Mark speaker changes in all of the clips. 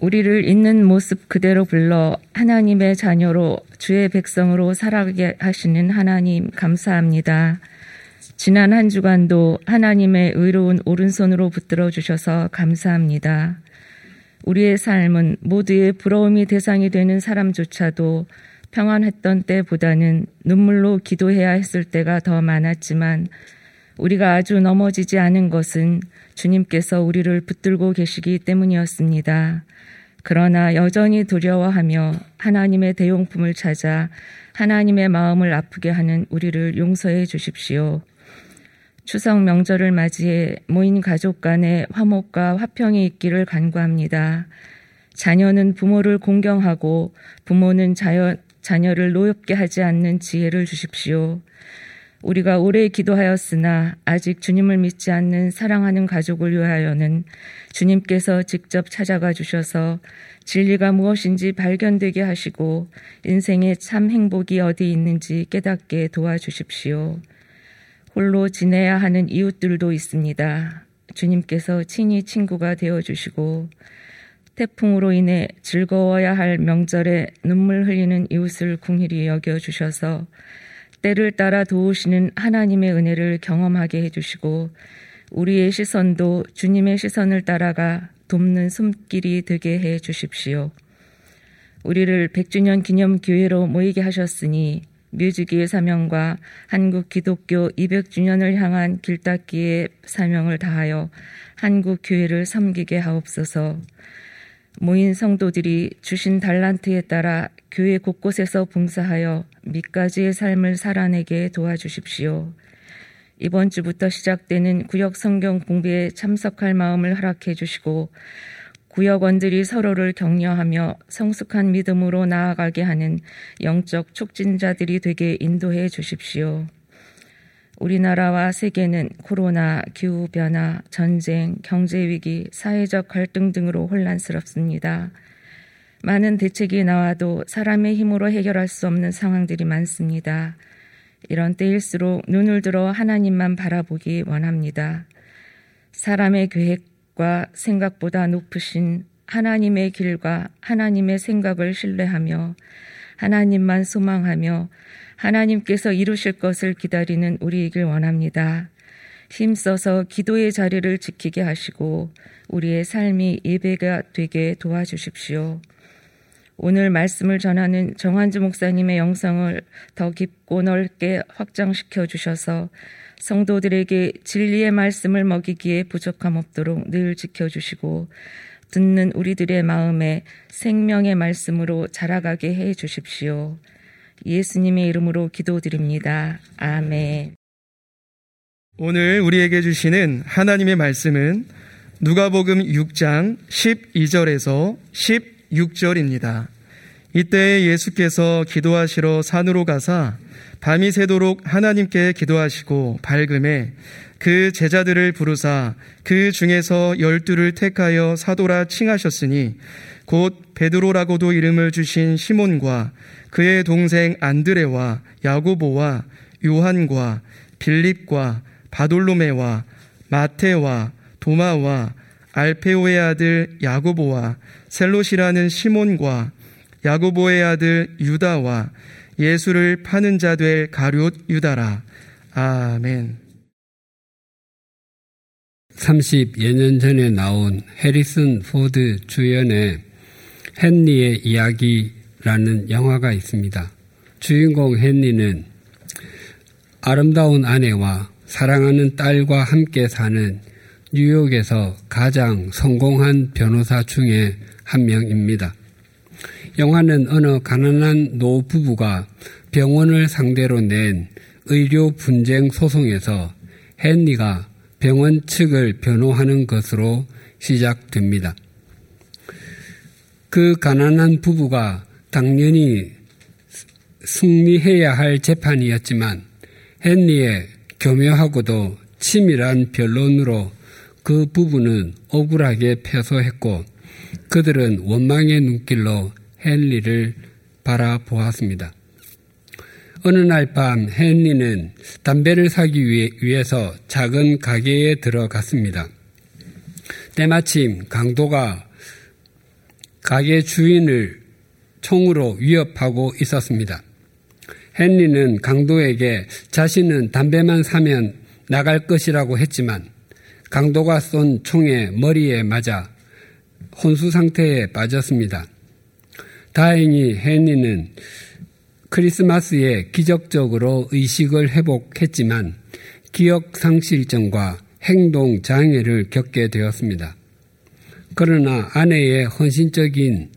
Speaker 1: 우리를 있는 모습 그대로 불러 하나님의 자녀로 주의 백성으로 살아가게 하시는 하나님 감사합니다. 지난 한 주간도 하나님의 의로운 오른손으로 붙들어 주셔서 감사합니다. 우리의 삶은 모두의 부러움이 대상이 되는 사람조차도 평안했던 때보다는 눈물로 기도해야 했을 때가 더 많았지만 우리가 아주 넘어지지 않은 것은 주님께서 우리를 붙들고 계시기 때문이었습니다. 그러나 여전히 두려워하며 하나님의 대용품을 찾아 하나님의 마음을 아프게 하는 우리를 용서해 주십시오. 추석 명절을 맞이해 모인 가족 간의 화목과 화평이 있기를 간구합니다. 자녀는 부모를 공경하고 부모는 자녀, 자녀를 노엽게 하지 않는 지혜를 주십시오. 우리가 오래 기도하였으나 아직 주님을 믿지 않는 사랑하는 가족을 위하여는 주님께서 직접 찾아가 주셔서 진리가 무엇인지 발견되게 하시고 인생의 참 행복이 어디 있는지 깨닫게 도와주십시오. 홀로 지내야 하는 이웃들도 있습니다. 주님께서 친히 친구가 되어 주시고 태풍으로 인해 즐거워야 할 명절에 눈물 흘리는 이웃을 궁일이 여겨 주셔서 때를 따라 도우시는 하나님의 은혜를 경험하게 해주시고 우리의 시선도 주님의 시선을 따라가 돕는 손길이 되게 해 주십시오. 우리를 100주년 기념 교회로 모이게 하셨으니 뮤지기의 사명과 한국 기독교 200주년을 향한 길닦기의 사명을 다하여 한국 교회를 섬기게 하옵소서. 모인 성도들이 주신 달란트에 따라 교회 곳곳에서 봉사하여 밑가지의 삶을 살아내게 도와주십시오. 이번 주부터 시작되는 구역 성경 공부에 참석할 마음을 허락해 주시고 구역원들이 서로를 격려하며 성숙한 믿음으로 나아가게 하는 영적 촉진자들이 되게 인도해 주십시오. 우리나라와 세계는 코로나, 기후변화, 전쟁, 경제위기, 사회적 갈등 등으로 혼란스럽습니다. 많은 대책이 나와도 사람의 힘으로 해결할 수 없는 상황들이 많습니다. 이런 때일수록 눈을 들어 하나님만 바라보기 원합니다. 사람의 계획과 생각보다 높으신 하나님의 길과 하나님의 생각을 신뢰하며 하나님만 소망하며 하나님께서 이루실 것을 기다리는 우리이길 원합니다. 힘써서 기도의 자리를 지키게 하시고 우리의 삶이 예배가 되게 도와주십시오. 오늘 말씀을 전하는 정한주 목사님의 영성을 더 깊고 넓게 확장시켜 주셔서 성도들에게 진리의 말씀을 먹이기에 부족함 없도록 늘 지켜주시고 듣는 우리들의 마음에 생명의 말씀으로 자라가게 해 주십시오. 예수님의 이름으로 기도드립니다. 아멘.
Speaker 2: 오늘 우리에게 주시는 하나님의 말씀은 누가복음 6장 12절에서 16절입니다. 이때 예수께서 기도하시러 산으로 가사 밤이 새도록 하나님께 기도하시고 밝음에 그 제자들을 부르사 그 중에서 열두를 택하여 사도라 칭하셨으니 곧 베드로라고도 이름을 주신 시몬과 그의 동생 안드레와 야고보와 요한과 빌립과 바돌로메와 마테와 도마와 알페오의 아들 야고보와 셀롯이라는 시몬과 야고보의 아들 유다와 예수를 파는 자 될 가룟 유다라. 아멘.
Speaker 3: 30여 년 전에 나온 해리슨 포드 주연의 헨리의 이야기 라는 영화가 있습니다. 주인공 헨리는 아름다운 아내와 사랑하는 딸과 함께 사는 뉴욕에서 가장 성공한 변호사 중에 한 명입니다. 영화는 어느 가난한 노부부가 병원을 상대로 낸 의료 분쟁 소송에서 헨리가 병원 측을 변호하는 것으로 시작됩니다. 그 가난한 부부가 당연히 승리해야 할 재판이었지만 헨리의 교묘하고도 치밀한 변론으로 그 부부는 억울하게 패소했고 그들은 원망의 눈길로 헨리를 바라보았습니다. 어느 날 밤 헨리는 담배를 사기 위해 서 작은 가게에 들어갔습니다. 때마침 강도가 가게 주인을 총으로 위협하고 있었습니다. 헨리는 강도에게 자신은 담배만 사면 나갈 것이라고 했지만 강도가 쏜 총에 머리에 맞아 혼수 상태에 빠졌습니다. 다행히 헨리는 크리스마스에 기적적으로 의식을 회복했지만 기억 상실증과 행동 장애를 겪게 되었습니다. 그러나 아내의 헌신적인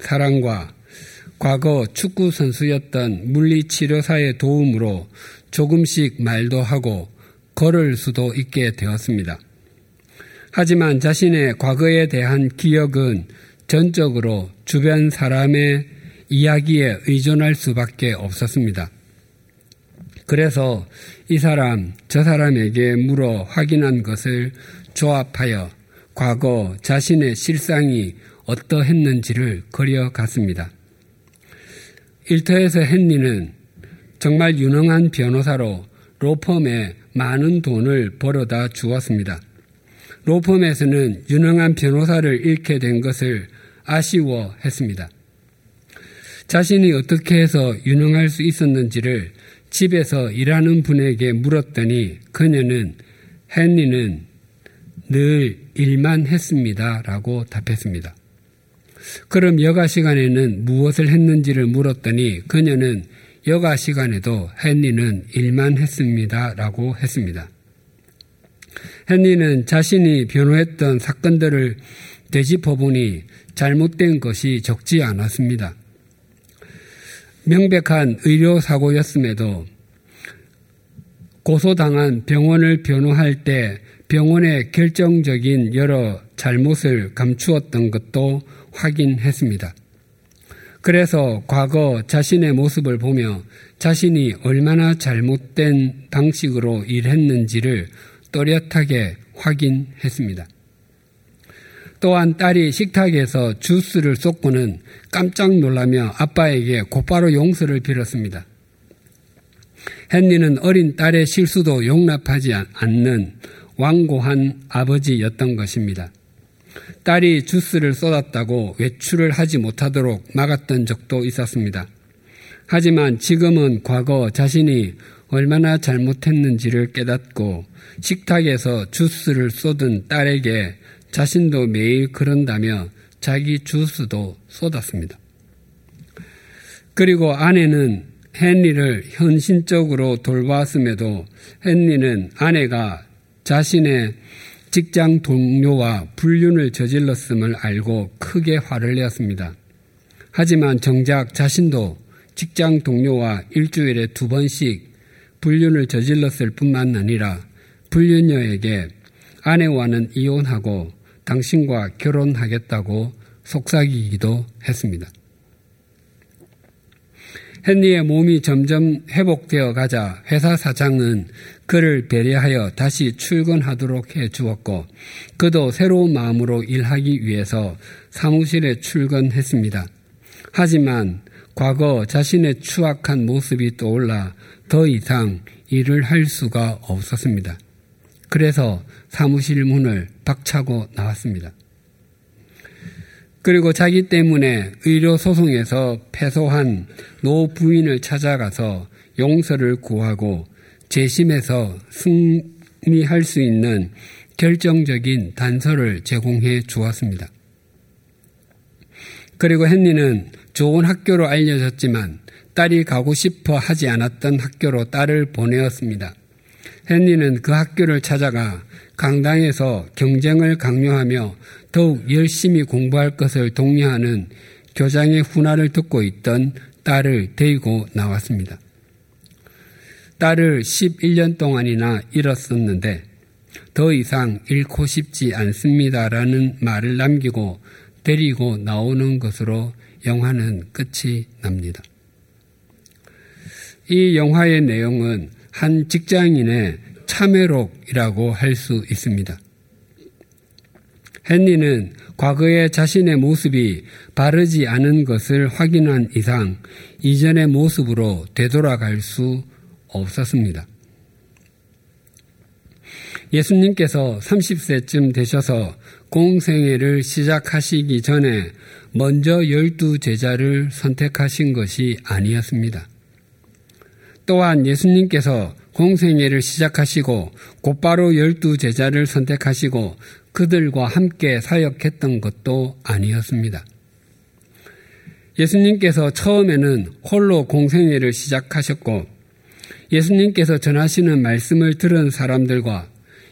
Speaker 3: 사랑과 과거 축구 선수였던 물리치료사의 도움으로 조금씩 말도 하고 걸을 수도 있게 되었습니다. 하지만 자신의 과거에 대한 기억은 전적으로 주변 사람의 이야기에 의존할 수밖에 없었습니다. 그래서 이 사람, 저 사람에게 물어 확인한 것을 조합하여 과거 자신의 실상이 어떠했는지를 그려갔습니다. 일터에서 헨리는 정말 유능한 변호사로 로펌에 많은 돈을 벌어다 주었습니다. 로펌에서는 유능한 변호사를 잃게 된 것을 아쉬워했습니다. 자신이 어떻게 해서 유능할 수 있었는지를 집에서 일하는 분에게 물었더니 그녀는 헨리는 늘 일만 했습니다. 라고 답했습니다. 그럼 여가 시간에는 무엇을 했는지를 물었더니 그녀는 여가 시간에도 헨리는 일만 했습니다. 라고 했습니다. 헨리는 자신이 변호했던 사건들을 되짚어보니 잘못된 것이 적지 않았습니다. 명백한 의료사고였음에도 고소당한 병원을 변호할 때 병원의 결정적인 여러 잘못을 감추었던 것도 확인했습니다. 그래서 과거 자신의 모습을 보며 자신이 얼마나 잘못된 방식으로 일했는지를 또렷하게 확인했습니다. 또한 딸이 식탁에서 주스를 쏟고는 깜짝 놀라며 아빠에게 곧바로 용서를 빌었습니다. 헨리는 어린 딸의 실수도 용납하지 않는 완고한 아버지였던 것입니다. 딸이 주스를 쏟았다고 외출을 하지 못하도록 막았던 적도 있었습니다. 하지만 지금은 과거 자신이 얼마나 잘못했는지를 깨닫고 식탁에서 주스를 쏟은 딸에게 자신도 매일 그런다며 자기 주스도 쏟았습니다. 그리고 아내는 헨리를 현신적으로 돌보았음에도 헨리는 아내가 자신의 직장 동료와 불륜을 저질렀음을 알고 크게 화를 내었습니다. 하지만 정작 자신도 직장 동료와 일주일에 두 번씩 불륜을 저질렀을 뿐만 아니라 불륜녀에게 아내와는 이혼하고 당신과 결혼하겠다고 속삭이기도 했습니다. 헨리의 몸이 점점 회복되어 가자 회사 사장은 그를 배려하여 다시 출근하도록 해 주었고 그도 새로운 마음으로 일하기 위해서 사무실에 출근했습니다. 하지만 과거 자신의 추악한 모습이 떠올라 더 이상 일을 할 수가 없었습니다. 그래서 사무실 문을 박차고 나왔습니다. 그리고 자기 때문에 의료 소송에서 패소한 노 부인을 찾아가서 용서를 구하고 재심에서 승리할 수 있는 결정적인 단서를 제공해 주었습니다. 그리고 헨리는 좋은 학교로 알려졌지만 딸이 가고 싶어 하지 않았던 학교로 딸을 보내었습니다. 헨리는 그 학교를 찾아가 강당에서 경쟁을 강요하며 더욱 열심히 공부할 것을 독려하는 교장의 훈화를 듣고 있던 딸을 데리고 나왔습니다. 딸을 11년 동안이나 잃었었는데 더 이상 잃고 싶지 않습니다라는 말을 남기고 데리고 나오는 것으로 영화는 끝이 납니다. 이 영화의 내용은 한 직장인의 참회록이라고 할 수 있습니다. 헨리는 과거의 자신의 모습이 바르지 않은 것을 확인한 이상 이전의 모습으로 되돌아갈 수 없었습니다. 예수님께서 30세쯤 되셔서 공생애를 시작하시기 전에 먼저 열두 제자를 선택하신 것이 아니었습니다. 또한 예수님께서 공생애를 시작하시고 곧바로 열두 제자를 선택하시고 그들과 함께 사역했던 것도 아니었습니다. 예수님께서 처음에는 홀로 공생애를 시작하셨고 예수님께서 전하시는 말씀을 들은 사람들과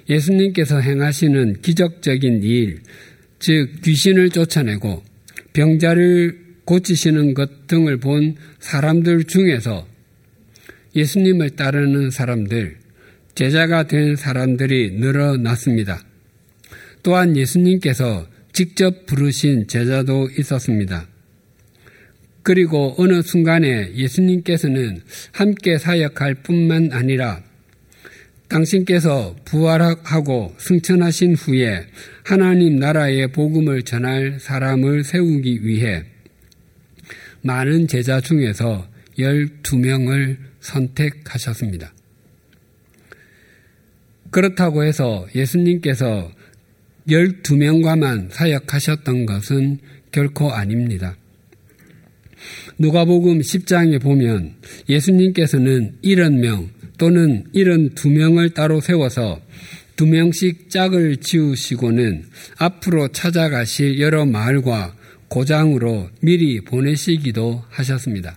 Speaker 3: 예수님께서 행하시는 기적적인 일, 즉 귀신을 쫓아내고 병자를 고치시는 것 등을 본 사람들 중에서 예수님을 따르는 사람들, 제자가 된 사람들이 늘어났습니다. 또한 예수님께서 직접 부르신 제자도 있었습니다. 그리고 어느 순간에 예수님께서는 함께 사역할 뿐만 아니라 당신께서 부활하고 승천하신 후에 하나님 나라의 복음을 전할 사람을 세우기 위해 많은 제자 중에서 12명을 선택하셨습니다. 그렇다고 해서 예수님께서 12명과만 사역하셨던 것은 결코 아닙니다. 누가복음 10장에 보면 예수님께서는 70명 또는 72명을 따로 세워서 두 명씩 짝을 지우시고는 앞으로 찾아가실 여러 마을과 고장으로 미리 보내시기도 하셨습니다.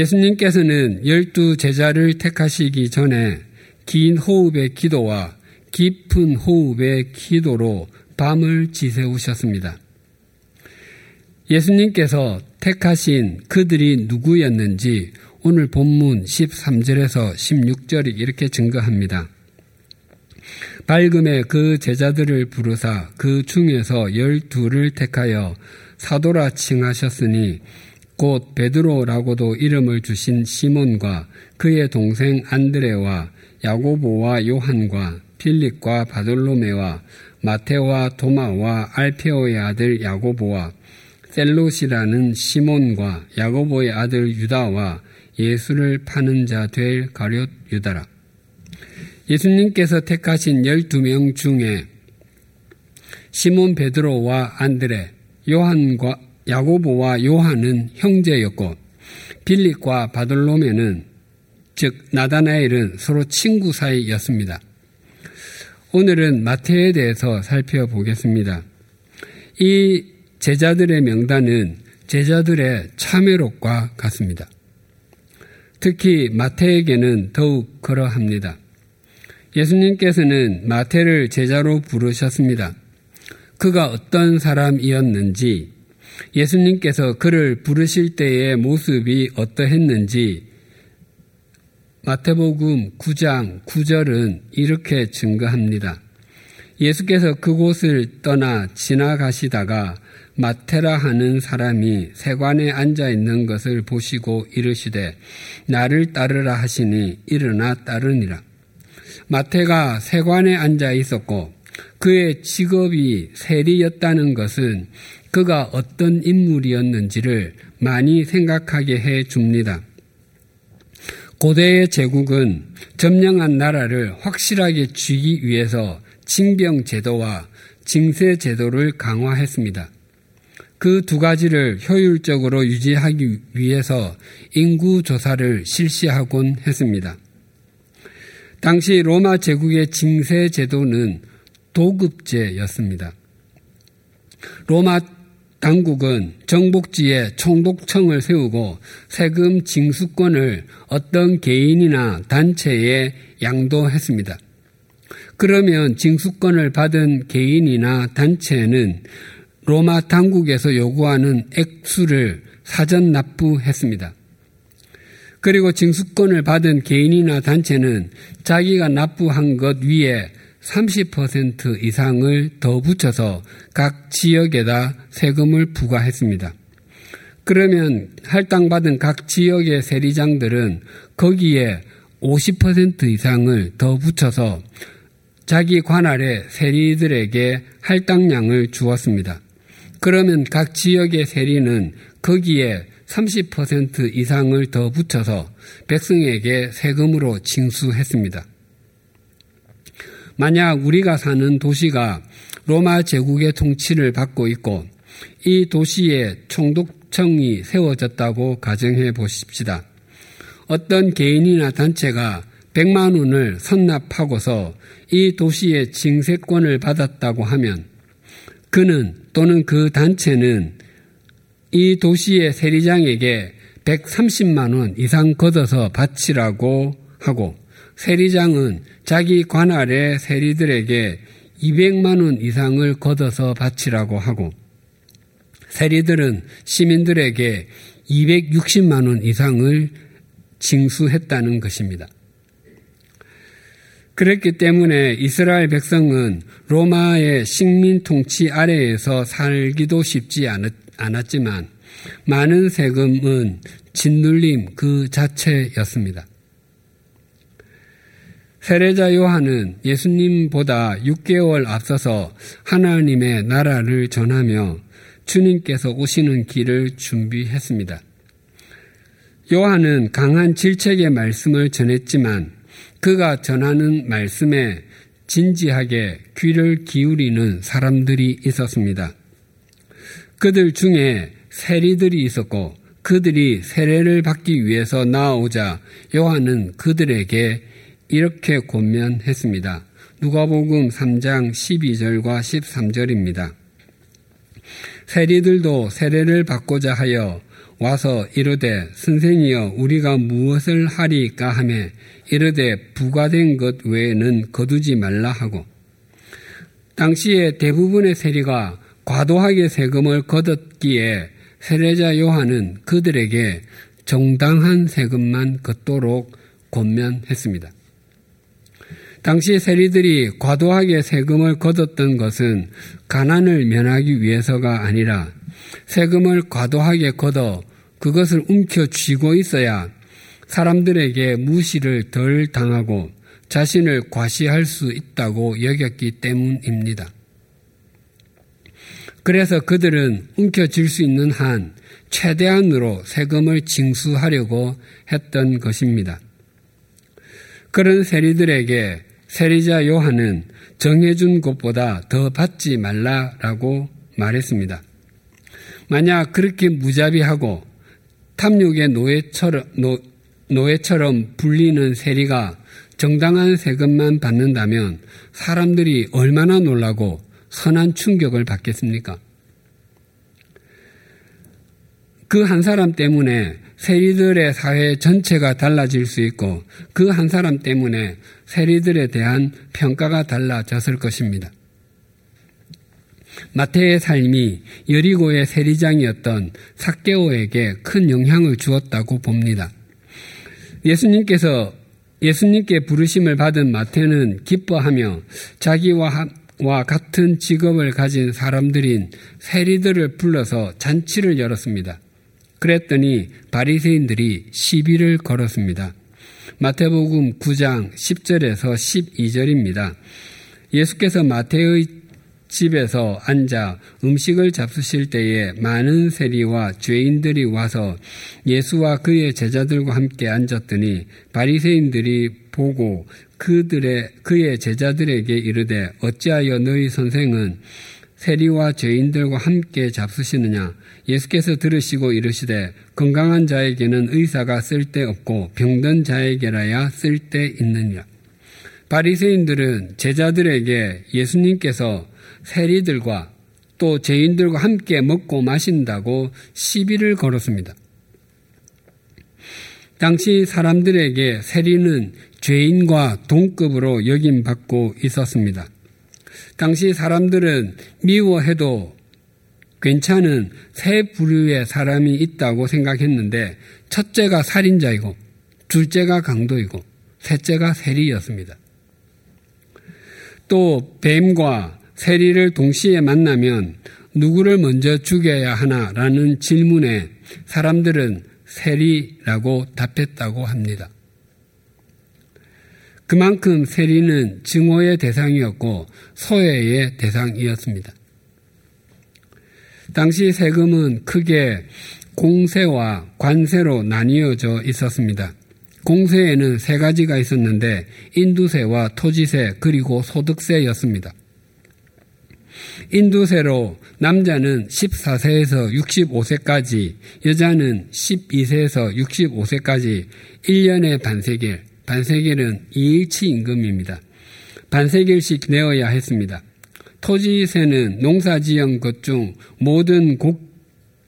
Speaker 3: 예수님께서는 열두 제자를 택하시기 전에 긴 호흡의 기도와 깊은 호흡의 기도로 밤을 지새우셨습니다. 예수님께서 택하신 그들이 누구였는지 오늘 본문 13절에서 16절이 이렇게 증거합니다. 밝음에 그 제자들을 부르사 그 중에서 열두를 택하여 사도라 칭하셨으니 곧 베드로라고도 이름을 주신 시몬과 그의 동생 안드레와 야고보와 요한과 필립과 바돌로메와 마테와 도마와 알페오의 아들 야고보와 셀롯이라는 시몬과 야고보의 아들 유다와 예수를 파는 자 될 가룟 유다라. 예수님께서 택하신 12명 중에 시몬 베드로와 안드레, 요한과 야고보와 요한은 형제였고 빌립과 바돌로메는 즉 나다나엘은 서로 친구 사이였습니다. 오늘은 마태에 대해서 살펴보겠습니다. 이 제자들의 명단은 제자들의 참회록과 같습니다. 특히 마태에게는 더욱 그러합니다. 예수님께서는 마태를 제자로 부르셨습니다. 그가 어떤 사람이었는지, 예수님께서 그를 부르실 때의 모습이 어떠했는지, 마태복음 9장 9절은 이렇게 증거합니다. 예수께서 그곳을 떠나 지나가시다가 마테라 하는 사람이 세관에 앉아 있는 것을 보시고 이르시되 나를 따르라 하시니 일어나 따르니라. 마태가 세관에 앉아 있었고 그의 직업이 세리였다는 것은 그가 어떤 인물이었는지를 많이 생각하게 해 줍니다. 고대의 제국은 점령한 나라를 확실하게 쥐기 위해서 징병 제도와 징세 제도를 강화했습니다. 그 두 가지를 효율적으로 유지하기 위해서 인구 조사를 실시하곤 했습니다. 당시 로마 제국의 징세 제도는 도급제였습니다. 로마 당국은 정복지에 총독청을 세우고 세금 징수권을 어떤 개인이나 단체에 양도했습니다. 그러면 징수권을 받은 개인이나 단체는 로마 당국에서 요구하는 액수를 사전 납부했습니다. 그리고 징수권을 받은 개인이나 단체는 자기가 납부한 것 위에 30% 이상을 더 붙여서 각 지역에다 세금을 부과했습니다. 그러면 할당받은 각 지역의 세리장들은 거기에 50% 이상을 더 붙여서 자기 관할의 세리들에게 할당량을 주었습니다. 그러면 각 지역의 세리는 거기에 30% 이상을 더 붙여서 백성에게 세금으로 징수했습니다. 만약 우리가 사는 도시가 로마 제국의 통치를 받고 있고 이 도시에 총독청이 세워졌다고 가정해 보십시다. 어떤 개인이나 단체가 100만 원을 선납하고서 이 도시의 징세권을 받았다고 하면 그는 또는 그 단체는 이 도시의 세리장에게 130만 원 이상 걷어서 바치라고 하고 세리장은 자기 관할의 세리들에게 200만 원 이상을 걷어서 바치라고 하고 세리들은 시민들에게 260만 원 이상을 징수했다는 것입니다. 그랬기 때문에 이스라엘 백성은 로마의 식민 통치 아래에서 살기도 쉽지 않았지만 많은 세금은 짓눌림 그 자체였습니다. 세례자 요한은 예수님보다 6개월 앞서서 하나님의 나라를 전하며 주님께서 오시는 길을 준비했습니다. 요한은 강한 질책의 말씀을 전했지만 그가 전하는 말씀에 진지하게 귀를 기울이는 사람들이 있었습니다. 그들 중에 세리들이 있었고 그들이 세례를 받기 위해서 나오자 요한은 그들에게 이렇게 권면했습니다. 누가복음 3장 12절과 13절입니다. 세리들도 세례를 받고자 하여 와서 이르되 선생이여 우리가 무엇을 하리까 하매 이르되 부과된 것 외에는 거두지 말라 하고 당시에 대부분의 세리가 과도하게 세금을 거뒀기에 세례자 요한은 그들에게 정당한 세금만 걷도록 권면했습니다. 당시 세리들이 과도하게 세금을 거뒀던 것은 가난을 면하기 위해서가 아니라 세금을 과도하게 걷어 그것을 움켜쥐고 있어야 사람들에게 무시를 덜 당하고 자신을 과시할 수 있다고 여겼기 때문입니다. 그래서 그들은 움켜쥘 수 있는 한 최대한으로 세금을 징수하려고 했던 것입니다. 그런 세리들에게 세리자 요한은 정해준 것보다 더 받지 말라라고 말했습니다. 만약 그렇게 무자비하고 탐욕의 노예처럼, 노, 노예처럼 불리는 세리가 정당한 세금만 받는다면 사람들이 얼마나 놀라고 선한 충격을 받겠습니까? 그 한 사람 때문에 세리들의 사회 전체가 달라질 수 있고 그 한 사람 때문에 세리들에 대한 평가가 달라졌을 것입니다. 마태의 삶이 여리고의 세리장이었던 사개오에게 큰 영향을 주었다고 봅니다. 예수님께서 예수님께 부르심을 받은 마태는 기뻐하며 자기와 와 같은 직업을 가진 사람들인 세리들을 불러서 잔치를 열었습니다. 그랬더니 바리새인들이 시비를 걸었습니다. 마태복음 9장 10절에서 12절입니다. 예수께서 마태의 집에서 앉아 음식을 잡수실 때에 많은 세리와 죄인들이 와서 예수와 그의 제자들과 함께 앉았더니 바리새인들이 보고 그들의 그의 제자들에게 이르되 어찌하여 너희 선생은 세리와 죄인들과 함께 잡수시느냐 예수께서 들으시고 이르시되 건강한 자에게는 의사가 쓸데없고 병든 자에게라야 쓸데 있느냐 바리새인들은 제자들에게 예수님께서 세리들과 또 죄인들과 함께 먹고 마신다고 시비를 걸었습니다. 당시 사람들에게 세리는 죄인과 동급으로 여김받고 있었습니다. 당시 사람들은 미워해도 괜찮은 세 부류의 사람이 있다고 생각했는데 첫째가 살인자이고 둘째가 강도이고 셋째가 세리였습니다. 또 뱀과 세리를 동시에 만나면 누구를 먼저 죽여야 하나라는 질문에 사람들은 세리라고 답했다고 합니다. 그만큼 세리는 증오의 대상이었고 소외의 대상이었습니다. 당시 세금은 크게 공세와 관세로 나뉘어져 있었습니다. 공세에는 세 가지가 있었는데 인두세와 토지세 그리고 소득세였습니다. 인두세로 남자는 14세에서 65세까지, 여자는 12세에서 65세까지 1년에 반세길, 반세길은 2일치 임금입니다. 반세길씩 내어야 했습니다. 토지세는 농사지은 것 중 모든 곡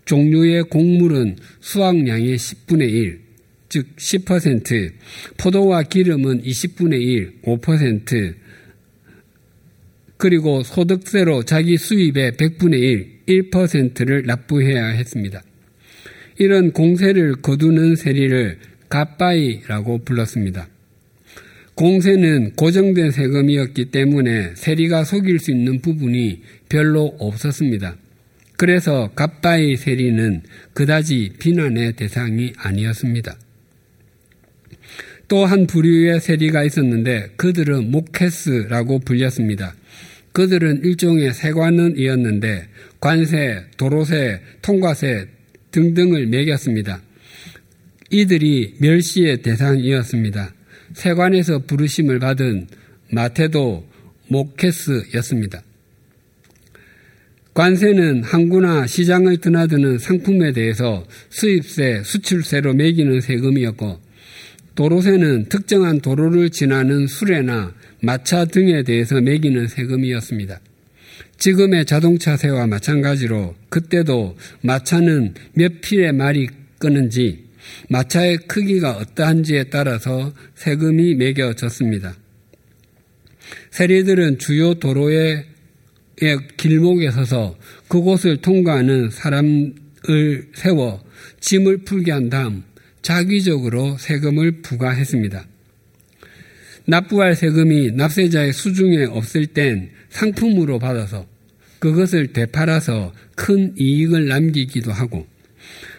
Speaker 3: 종류의 곡물은 수확량의 10분의 1, 즉 10%, 포도와 기름은 20분의 1, 5%, 그리고 소득세로 자기 수입의 100분의 1, 1%를 납부해야 했습니다. 이런 공세를 거두는 세리를 가빠이라고 불렀습니다. 공세는 고정된 세금이었기 때문에 세리가 속일 수 있는 부분이 별로 없었습니다. 그래서 갑바이 세리는 그다지 비난의 대상이 아니었습니다. 또 한 부류의 세리가 있었는데 그들은 모케스라고 불렸습니다. 그들은 일종의 세관원이었는데 관세, 도로세, 통과세 등등을 매겼습니다. 이들이 멸시의 대상이었습니다. 세관에서 부르심을 받은 마테도 모케스였습니다. 관세는 항구나 시장을 드나드는 상품에 대해서 수입세, 수출세로 매기는 세금이었고 도로세는 특정한 도로를 지나는 수레나 마차 등에 대해서 매기는 세금이었습니다. 지금의 자동차세와 마찬가지로 그때도 마차는 몇 필의 말이 끄는지 마차의 크기가 어떠한지에 따라서 세금이 매겨졌습니다. 세리들은 주요 도로의 길목에 서서 그곳을 통과하는 사람을 세워 짐을 풀게 한 다음 자기적으로 세금을 부과했습니다. 납부할 세금이 납세자의 수중에 없을 땐 상품으로 받아서 그것을 되팔아서 큰 이익을 남기기도 하고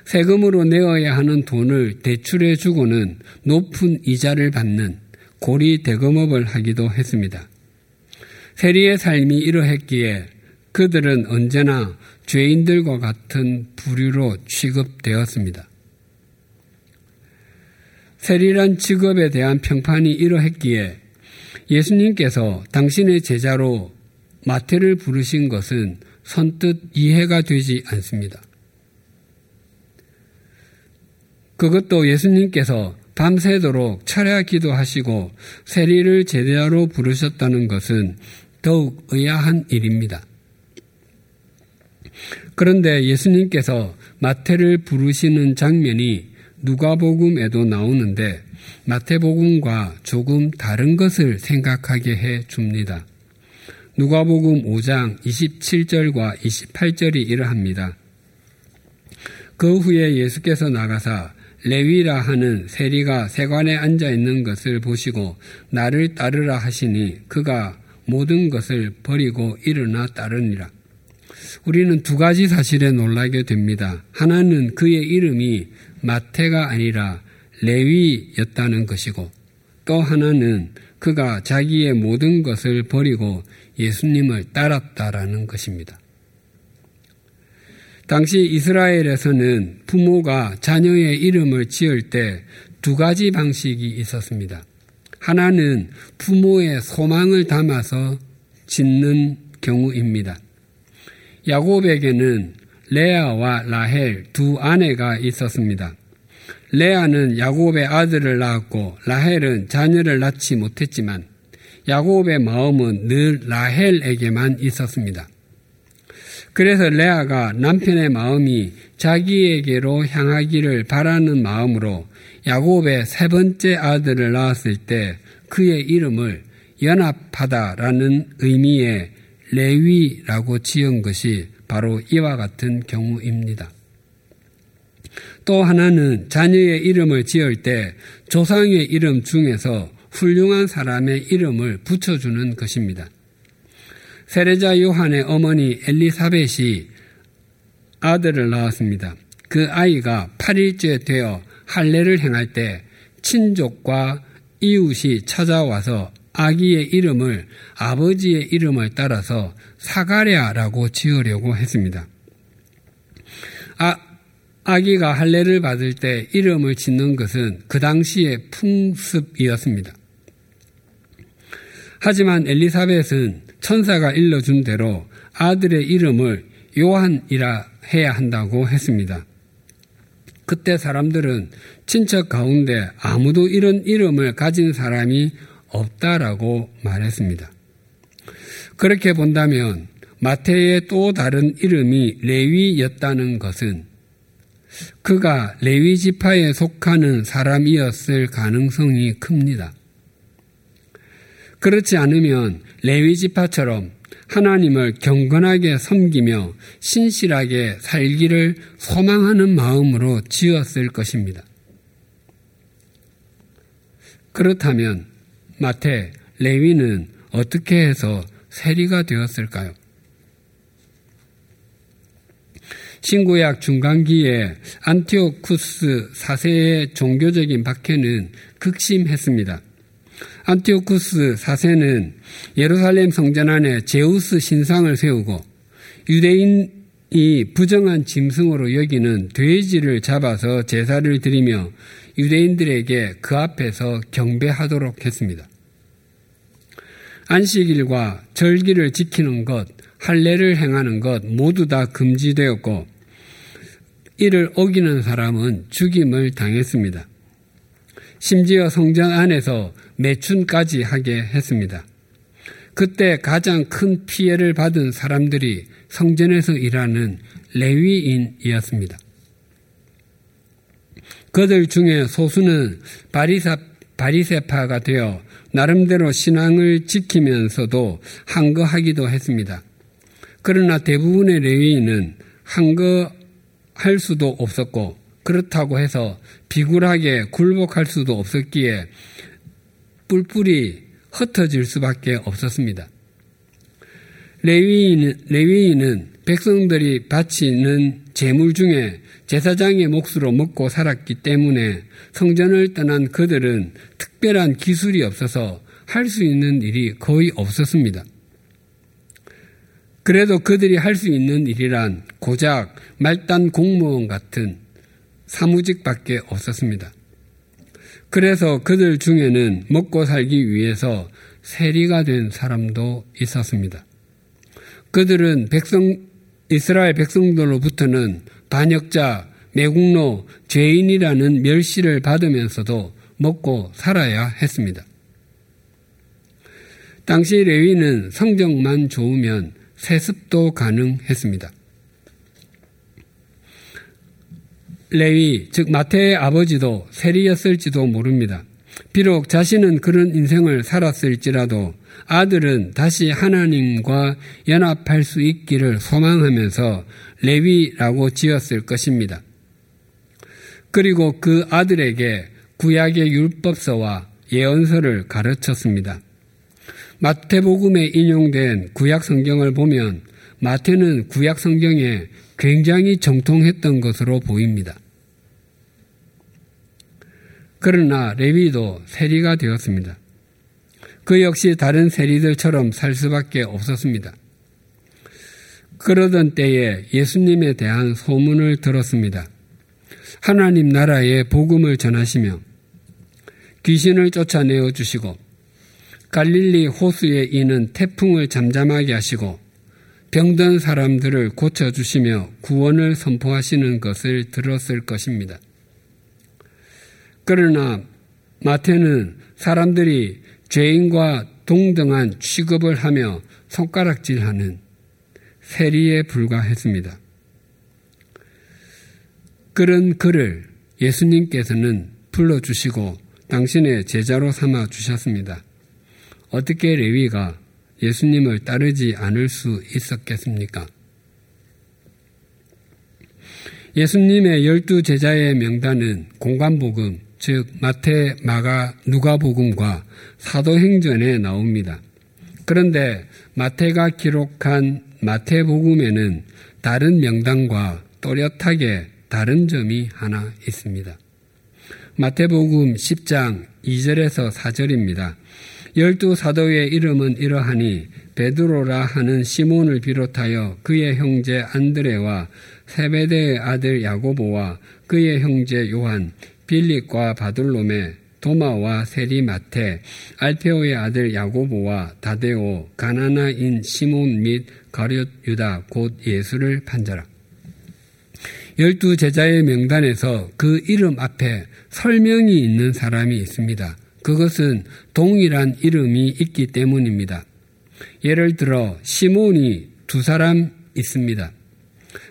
Speaker 3: 세금으로 내어야 하는 돈을 대출해 주고는 높은 이자를 받는 고리 대금업을 하기도 했습니다. 세리의 삶이 이러했기에 그들은 언제나 죄인들과 같은 부류로 취급되었습니다. 세리란 직업에 대한 평판이 이러했기에 예수님께서 당신의 제자로 마태를 부르신 것은 선뜻 이해가 되지 않습니다. 그것도 예수님께서 밤새도록 철야 기도하시고 세리를 제자로 부르셨다는 것은 더욱 의아한 일입니다. 그런데 예수님께서 마태를 부르시는 장면이 누가복음에도 나오는데 마태복음과 조금 다른 것을 생각하게 해 줍니다. 누가복음 5장 27절과 28절이 이러합니다. 그 후에 예수께서 나가사 레위라 하는 세리가 세관에 앉아 있는 것을 보시고 나를 따르라 하시니 그가 모든 것을 버리고 일어나 따르니라. 우리는 두 가지 사실에 놀라게 됩니다. 하나는 그의 이름이 마태가 아니라 레위였다는 것이고 또 하나는 그가 자기의 모든 것을 버리고 예수님을 따랐다라는 것입니다. 당시 이스라엘에서는 부모가 자녀의 이름을 지을 때 두 가지 방식이 있었습니다. 하나는 부모의 소망을 담아서 짓는 경우입니다. 야곱에게는 레아와 라헬 두 아내가 있었습니다. 레아는 야곱의 아들을 낳았고 라헬은 자녀를 낳지 못했지만 야곱의 마음은 늘 라헬에게만 있었습니다. 그래서 레아가 남편의 마음이 자기에게로 향하기를 바라는 마음으로 야곱의 세 번째 아들을 낳았을 때 그의 이름을 연합하다라는 의미의 레위라고 지은 것이 바로 이와 같은 경우입니다. 또 하나는 자녀의 이름을 지을 때 조상의 이름 중에서 훌륭한 사람의 이름을 붙여주는 것입니다. 세례자 요한의 어머니 엘리사벳이 아들을 낳았습니다. 그 아이가 8일째 되어 할례를 행할 때 친족과 이웃이 찾아와서 아기의 이름을 아버지의 이름을 따라서 사가랴라고 지으려고 했습니다. 아, 아기가 할례를 받을 때 이름을 짓는 것은 그 당시의 풍습이었습니다. 하지만 엘리사벳은 천사가 일러준 대로 아들의 이름을 요한이라 해야 한다고 했습니다. 그때 사람들은 친척 가운데 아무도 이런 이름을 가진 사람이 없다라고 말했습니다. 그렇게 본다면 마태의 또 다른 이름이 레위였다는 것은 그가 레위 지파에 속하는 사람이었을 가능성이 큽니다. 그렇지 않으면 레위 지파처럼 하나님을 경건하게 섬기며 신실하게 살기를 소망하는 마음으로 지었을 것입니다. 그렇다면 마태, 레위는 어떻게 해서 세리가 되었을까요? 신구약 중간기에 안티오쿠스 4세의 종교적인 박해는 극심했습니다. 안티오쿠스 4세는 예루살렘 성전 안에 제우스 신상을 세우고 유대인이 부정한 짐승으로 여기는 돼지를 잡아서 제사를 드리며 유대인들에게 그 앞에서 경배하도록 했습니다. 안식일과 절기를 지키는 것, 할례를 행하는 것 모두 다 금지되었고 이를 어기는 사람은 죽임을 당했습니다. 심지어 성전 안에서 매춘까지 하게 했습니다. 그때 가장 큰 피해를 받은 사람들이 성전에서 일하는 레위인이었습니다. 그들 중에 소수는 바리사, 바리세파가 되어 나름대로 신앙을 지키면서도 한거하기도 했습니다. 그러나 대부분의 레위인은 한거할 수도 없었고 그렇다고 해서 비굴하게 굴복할 수도 없었기에 뿔뿔이 흩어질 수밖에 없었습니다. 레위인은, 레위인은 백성들이 바치는 재물 중에 제사장의 몫으로 먹고 살았기 때문에 성전을 떠난 그들은 특별한 기술이 없어서 할 수 있는 일이 거의 없었습니다. 그래도 그들이 할 수 있는 일이란 고작 말단 공무원 같은 사무직밖에 없었습니다. 그래서 그들 중에는 먹고 살기 위해서 세리가 된 사람도 있었습니다. 그들은 백성, 이스라엘 백성들로부터는 반역자, 매국노, 죄인이라는 멸시를 받으면서도 먹고 살아야 했습니다. 당시 레위는 성적만 좋으면 세습도 가능했습니다. 레위, 즉 마태의 아버지도 세리였을지도 모릅니다. 비록 자신은 그런 인생을 살았을지라도 아들은 다시 하나님과 연합할 수 있기를 소망하면서 레위라고 지었을 것입니다. 그리고 그 아들에게 구약의 율법서와 예언서를 가르쳤습니다. 마태복음에 인용된 구약 성경을 보면 마태는 구약 성경에 굉장히 정통했던 것으로 보입니다. 그러나 레위도 세리가 되었습니다. 그 역시 다른 세리들처럼 살 수밖에 없었습니다. 그러던 때에 예수님에 대한 소문을 들었습니다. 하나님 나라의 복음을 전하시며 귀신을 쫓아내어 주시고 갈릴리 호수에 이는 태풍을 잠잠하게 하시고 병든 사람들을 고쳐주시며 구원을 선포하시는 것을 들었을 것입니다. 그러나 마태는 사람들이 죄인과 동등한 취급을 하며 손가락질하는 세리에 불과했습니다. 그런 그를 예수님께서는 불러주시고 당신의 제자로 삼아 주셨습니다. 어떻게 레위가 예수님을 따르지 않을 수 있었겠습니까? 예수님의 열두 제자의 명단은 공관복음, 즉 마태, 마가, 누가복음과 사도행전에 나옵니다. 그런데 마태가 기록한 마태복음에는 다른 명단과 또렷하게 다른 점이 하나 있습니다. 마태복음 10장 2절에서 4절입니다. 열두 사도의 이름은 이러하니 베드로라 하는 시몬을 비롯하여 그의 형제 안드레와 세베대의 아들 야고보와 그의 형제 요한, 빌립과 바돌로메, 도마와 세리마테, 알페오의 아들 야고보와 다데오, 가나나인 시몬 및 가룟 유다 곧 예수를 판자라. 열두 제자의 명단에서 그 이름 앞에 설명이 있는 사람이 있습니다. 그것은 동일한 이름이 있기 때문입니다. 예를 들어 시몬이 두 사람 있습니다.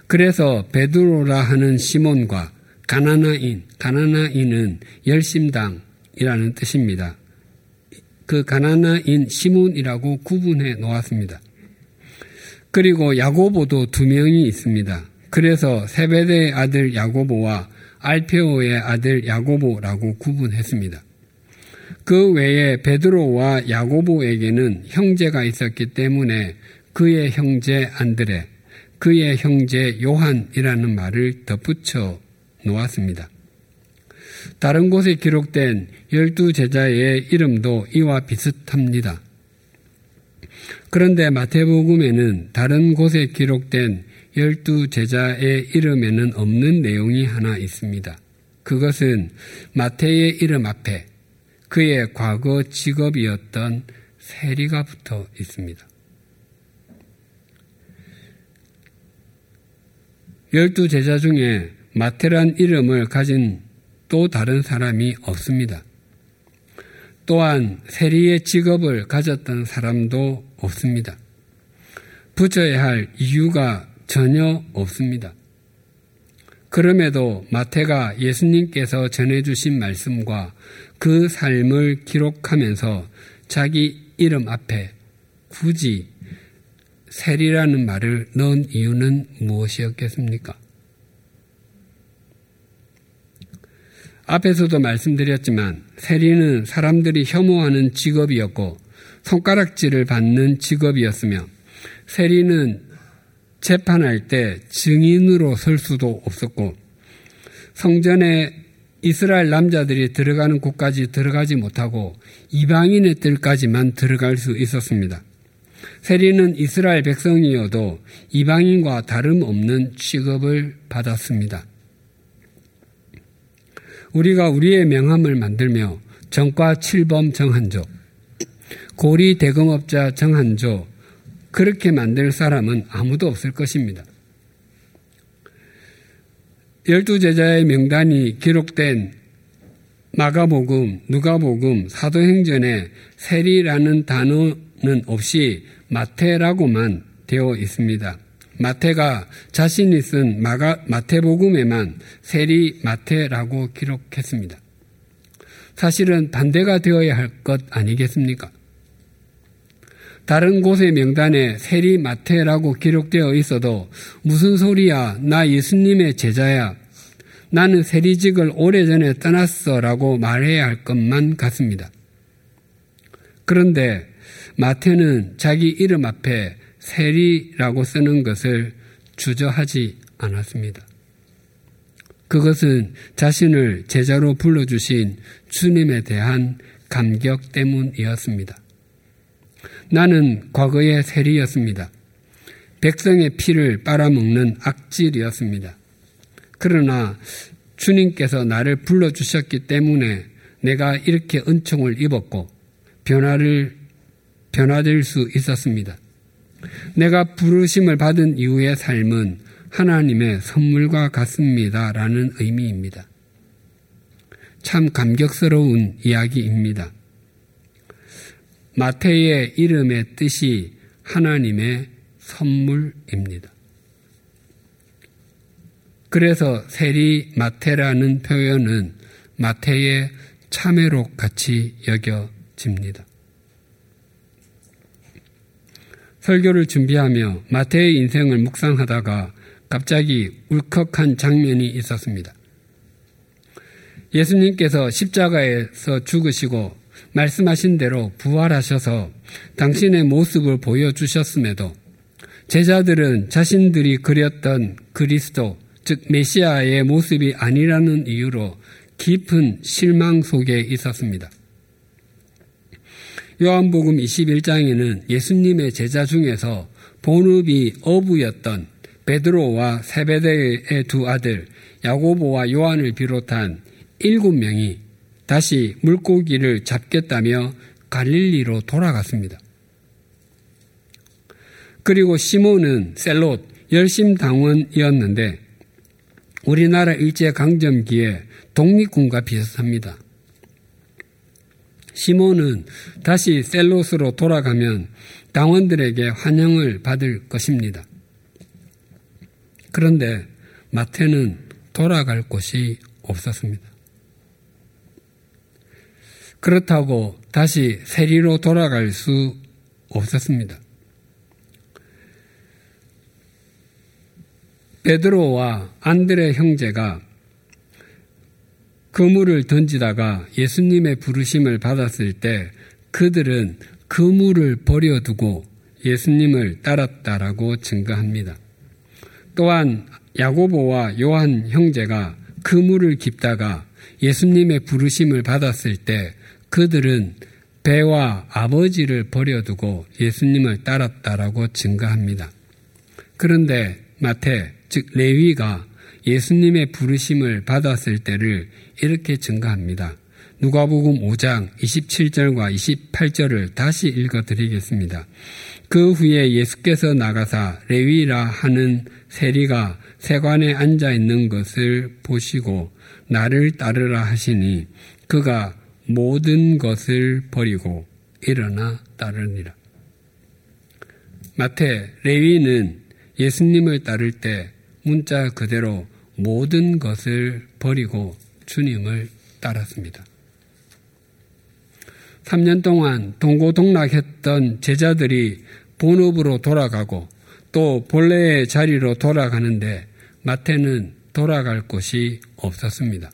Speaker 3: 그래서 베드로라 하는 시몬과 가나나인, 가나나인은 열심당이라는 뜻입니다. 그 가나나인 시몬이라고 구분해 놓았습니다. 그리고 야고보도 두 명이 있습니다. 그래서 세베대의 아들 야고보와 알페오의 아들 야고보라고 구분했습니다. 그 외에 베드로와 야고보에게는 형제가 있었기 때문에 그의 형제 안드레, 그의 형제 요한이라는 말을 덧붙여 놓았습니다. 다른 곳에 기록된 열두 제자의 이름도 이와 비슷합니다. 그런데 마태복음에는 다른 곳에 기록된 열두 제자의 이름에는 없는 내용이 하나 있습니다. 그것은 마태의 이름 앞에 그의 과거 직업이었던 세리가 붙어 있습니다. 열두 제자 중에 마테란 이름을 가진 또 다른 사람이 없습니다. 또한 세리의 직업을 가졌던 사람도 없습니다. 붙여야 할 이유가 전혀 없습니다. 그럼에도 마태가 예수님께서 전해주신 말씀과 그 삶을 기록하면서 자기 이름 앞에 굳이 세리라는 말을 넣은 이유는 무엇이었겠습니까? 앞에서도 말씀드렸지만 세리는 사람들이 혐오하는 직업이었고 손가락질을 받는 직업이었으며 세리는 재판할 때 증인으로 설 수도 없었고 성전에 이스라엘 남자들이 들어가는 곳까지 들어가지 못하고 이방인의 뜰까지만 들어갈 수 있었습니다. 세리는 이스라엘 백성이어도 이방인과 다름없는 취급을 받았습니다. 우리가 우리의 명함을 만들며 정과 칠범 정한조, 고리 대금업자 정한조, 그렇게 만들 사람은 아무도 없을 것입니다. 열두 제자의 명단이 기록된 마가복음, 누가복음, 사도행전에 세리라는 단어는 없이 마태라고만 되어 있습니다. 마태가 자신이 쓴 마가, 마태복음에만 세리 마태라고 기록했습니다. 사실은 반대가 되어야 할 것 아니겠습니까? 다른 곳의 명단에 세리 마태라고 기록되어 있어도 무슨 소리야? 나 예수님의 제자야. 나는 세리직을 오래전에 떠났어 라고 말해야 할 것만 같습니다. 그런데 마태는 자기 이름 앞에 세리라고 쓰는 것을 주저하지 않았습니다. 그것은 자신을 제자로 불러주신 주님에 대한 감격 때문이었습니다. 나는 과거의 세리였습니다. 백성의 피를 빨아먹는 악질이었습니다. 그러나 주님께서 나를 불러주셨기 때문에 내가 이렇게 은총을 입었고 변화를 변화될 수 있었습니다. 내가 부르심을 받은 이후의 삶은 하나님의 선물과 같습니다. 라는 의미입니다. 참 감격스러운 이야기입니다. 마태의 이름의 뜻이 하나님의 선물입니다. 그래서 세리 마태라는 표현은 마태의 참회록 같이 여겨집니다. 설교를 준비하며 마태의 인생을 묵상하다가 갑자기 울컥한 장면이 있었습니다. 예수님께서 십자가에서 죽으시고 말씀하신 대로 부활하셔서 당신의 모습을 보여주셨음에도 제자들은 자신들이 그렸던 그리스도, 즉 메시아의 모습이 아니라는 이유로 깊은 실망 속에 있었습니다. 요한복음 21장에는 예수님의 제자 중에서 본업이 어부였던 베드로와 세베대의 두 아들 야고보와 요한을 비롯한 일곱 명이 다시 물고기를 잡겠다며 갈릴리로 돌아갔습니다. 그리고 시몬은 셀롯 열심 당원이었는데 우리나라 일제 강점기에 독립군과 비슷합니다. 시몬은 다시 셀롯으로 돌아가면 당원들에게 환영을 받을 것입니다. 그런데 마태는 돌아갈 곳이 없었습니다. 그렇다고 다시 세리로 돌아갈 수 없었습니다. 베드로와 안드레 형제가 그물을 던지다가 예수님의 부르심을 받았을 때 그들은 그물을 버려두고 예수님을 따랐다라고 증거합니다. 또한 야고보와 요한 형제가 그물을 깊다가 예수님의 부르심을 받았을 때 그들은 배와 아버지를 버려두고 예수님을 따랐다라고 증거합니다. 그런데 마태, 즉 레위가 예수님의 부르심을 받았을 때를 이렇게 증가합니다. 누가복음 5장 27절과 28절을 다시 읽어 드리겠습니다. 그 후에 예수께서 나가사 레위라 하는 세리가 세관에 앉아 있는 것을 보시고 나를 따르라 하시니 그가 모든 것을 버리고 일어나 따르니라. 마태 레위는 예수님을 따를 때 문자 그대로 모든 것을 버리고 주님을 따랐습니다. 3년 동안 동고동락했던 제자들이 본업으로 돌아가고 또 본래의 자리로 돌아가는데 마태는 돌아갈 곳이 없었습니다.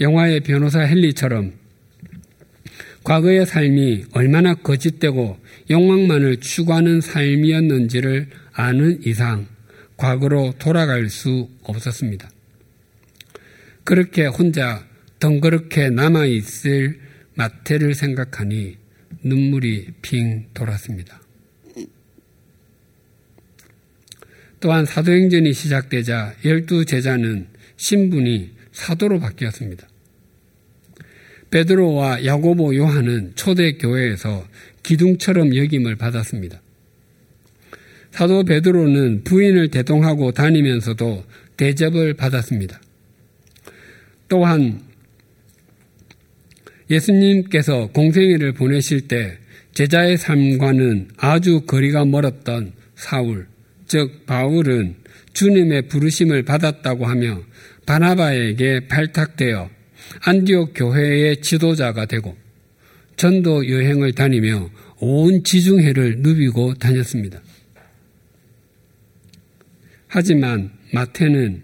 Speaker 3: 영화의 변호사 헨리처럼 과거의 삶이 얼마나 거짓되고 욕망만을 추구하는 삶이었는지를 아는 이상 과거로 돌아갈 수 없었습니다. 그렇게 혼자 덩그렇게 남아있을 마태를 생각하니 눈물이 핑 돌았습니다. 또한 사도행전이 시작되자 열두 제자는 신분이 사도로 바뀌었습니다. 베드로와 야고보 요한은 초대 교회에서 기둥처럼 여김을 받았습니다. 사도 베드로는 부인을 대동하고 다니면서도 대접을 받았습니다. 또한 예수님께서 공생애를 보내실 때 제자의 삶과는 아주 거리가 멀었던 사울, 즉 바울은 주님의 부르심을 받았다고 하며 바나바에게 발탁되어 안디옥 교회의 지도자가 되고 전도 여행을 다니며 온 지중해를 누비고 다녔습니다. 하지만 마태는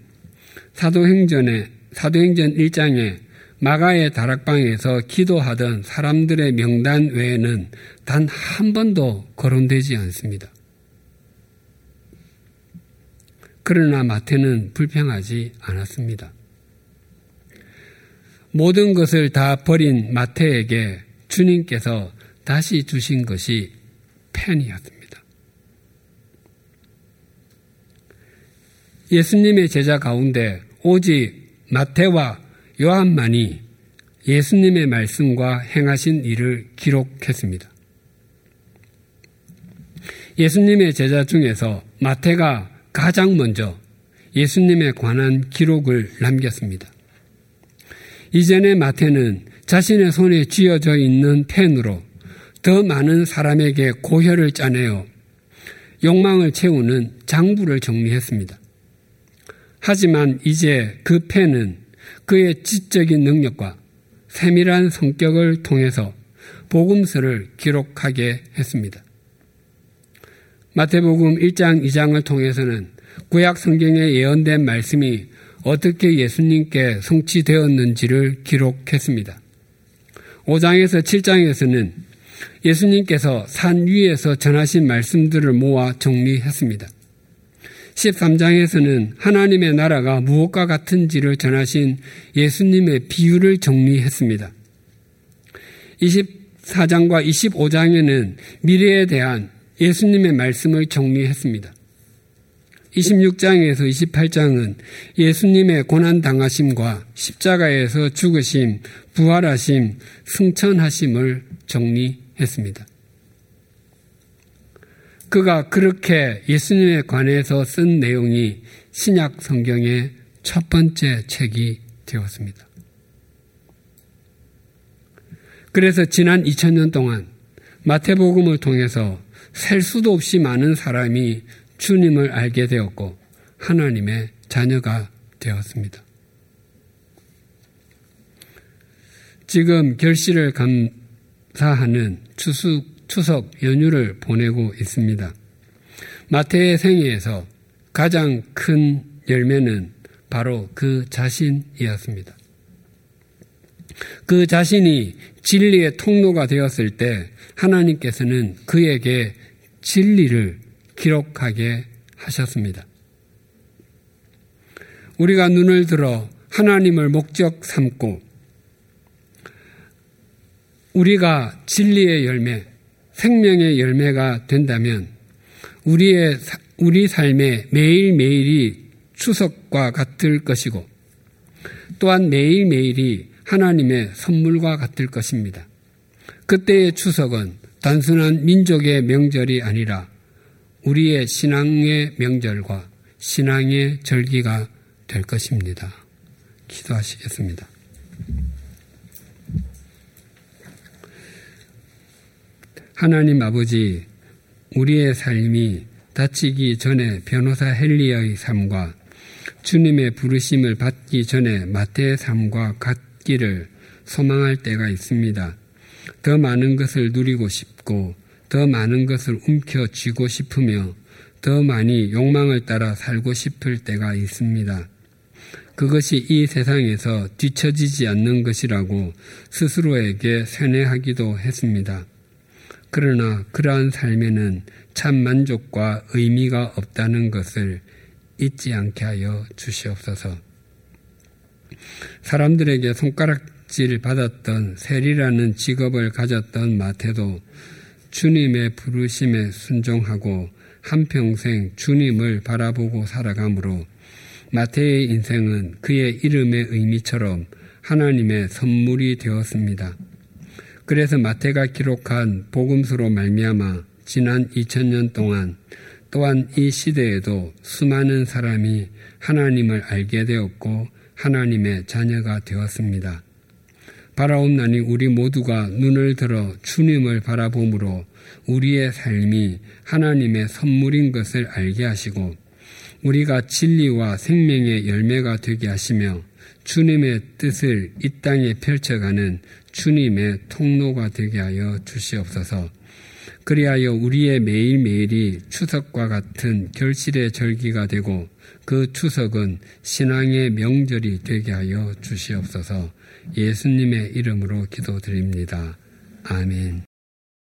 Speaker 3: 사도행전에 사도행전 1장에 마가의 다락방에서 기도하던 사람들의 명단 외에는 단 한 번도 거론되지 않습니다. 그러나 마태는 불평하지 않았습니다. 모든 것을 다 버린 마태에게 주님께서 다시 주신 것이 펜이었습니다. 예수님의 제자 가운데 오직 마태와 요한만이 예수님의 말씀과 행하신 일을 기록했습니다. 예수님의 제자 중에서 마태가 가장 먼저 예수님에 관한 기록을 남겼습니다. 이전에 마태는 자신의 손에 쥐어져 있는 펜으로 더 많은 사람에게 고혈을 짜내어 욕망을 채우는 장부를 정리했습니다. 하지만 이제 그 펜은 그의 지적인 능력과 세밀한 성격을 통해서 복음서를 기록하게 했습니다. 마태복음 1장, 2장을 통해서는 구약 성경에 예언된 말씀이 어떻게 예수님께 성취되었는지를 기록했습니다. 5장에서 7장에서는 예수님께서 산 위에서 전하신 말씀들을 모아 정리했습니다. 13장에서는 하나님의 나라가 무엇과 같은지를 전하신 예수님의 비유를 정리했습니다. 24장과 25장에는 미래에 대한 예수님의 말씀을 정리했습니다. 26장에서 28장은 예수님의 고난당하심과 십자가에서 죽으심, 부활하심, 승천하심을 정리했습니다. 그가 그렇게 예수님에 관해서 쓴 내용이 신약 성경의 첫 번째 책이 되었습니다. 그래서 지난 2000년 동안 마태복음을 통해서 셀 수도 없이 많은 사람이 주님을 알게 되었고 하나님의 자녀가 되었습니다. 지금 결실을 감사하는 추수, 추석 연휴를 보내고 있습니다. 마태의 생애에서 가장 큰 열매는 바로 그 자신이었습니다. 그 자신이 진리의 통로가 되었을 때 하나님께서는 그에게 진리를 기록하게 하셨습니다. 우리가 눈을 들어 하나님을 목적 삼고 우리가 진리의 열매, 생명의 열매가 된다면 우리의 우리 삶의 매일매일이 추석과 같을 것이고 또한 매일매일이 하나님의 선물과 같을 것입니다. 그때의 추석은 단순한 민족의 명절이 아니라 우리의 신앙의 명절과 신앙의 절기가 될 것입니다. 기도하시겠습니다. 하나님 아버지, 우리의 삶이 다치기 전에 변호사 헨리의 삶과 주님의 부르심을 받기 전에 마태의 삶과 같기를 소망할 때가 있습니다. 더 많은 것을 누리고 싶고 더 많은 것을 움켜쥐고 싶으며 더 많이 욕망을 따라 살고 싶을 때가 있습니다. 그것이 이 세상에서 뒤처지지 않는 것이라고 스스로에게 세뇌하기도 했습니다. 그러나 그러한 삶에는 참 만족과 의미가 없다는 것을 잊지 않게 하여 주시옵소서. 사람들에게 손가락질 받았던 세리라는 직업을 가졌던 마태도 주님의 부르심에 순종하고 한평생 주님을 바라보고 살아가므로 마태의 인생은 그의 이름의 의미처럼 하나님의 선물이 되었습니다. 그래서 마태가 기록한 복음서로 말미암아 지난 2000년 동안 또한 이 시대에도 수많은 사람이 하나님을 알게 되었고 하나님의 자녀가 되었습니다. 바라옵나니 우리 모두가 눈을 들어 주님을 바라봄으로 우리의 삶이 하나님의 선물인 것을 알게 하시고 우리가 진리와 생명의 열매가 되게 하시며 주님의 뜻을 이 땅에 펼쳐가는 주님의 통로가 되게 하여 주시옵소서. 그리하여 우리의 매일매일이 추석과 같은 결실의 절기가 되고 그 추석은 신앙의 명절이 되게 하여 주시옵소서 예수님의 이름으로 기도드립니다. 아멘.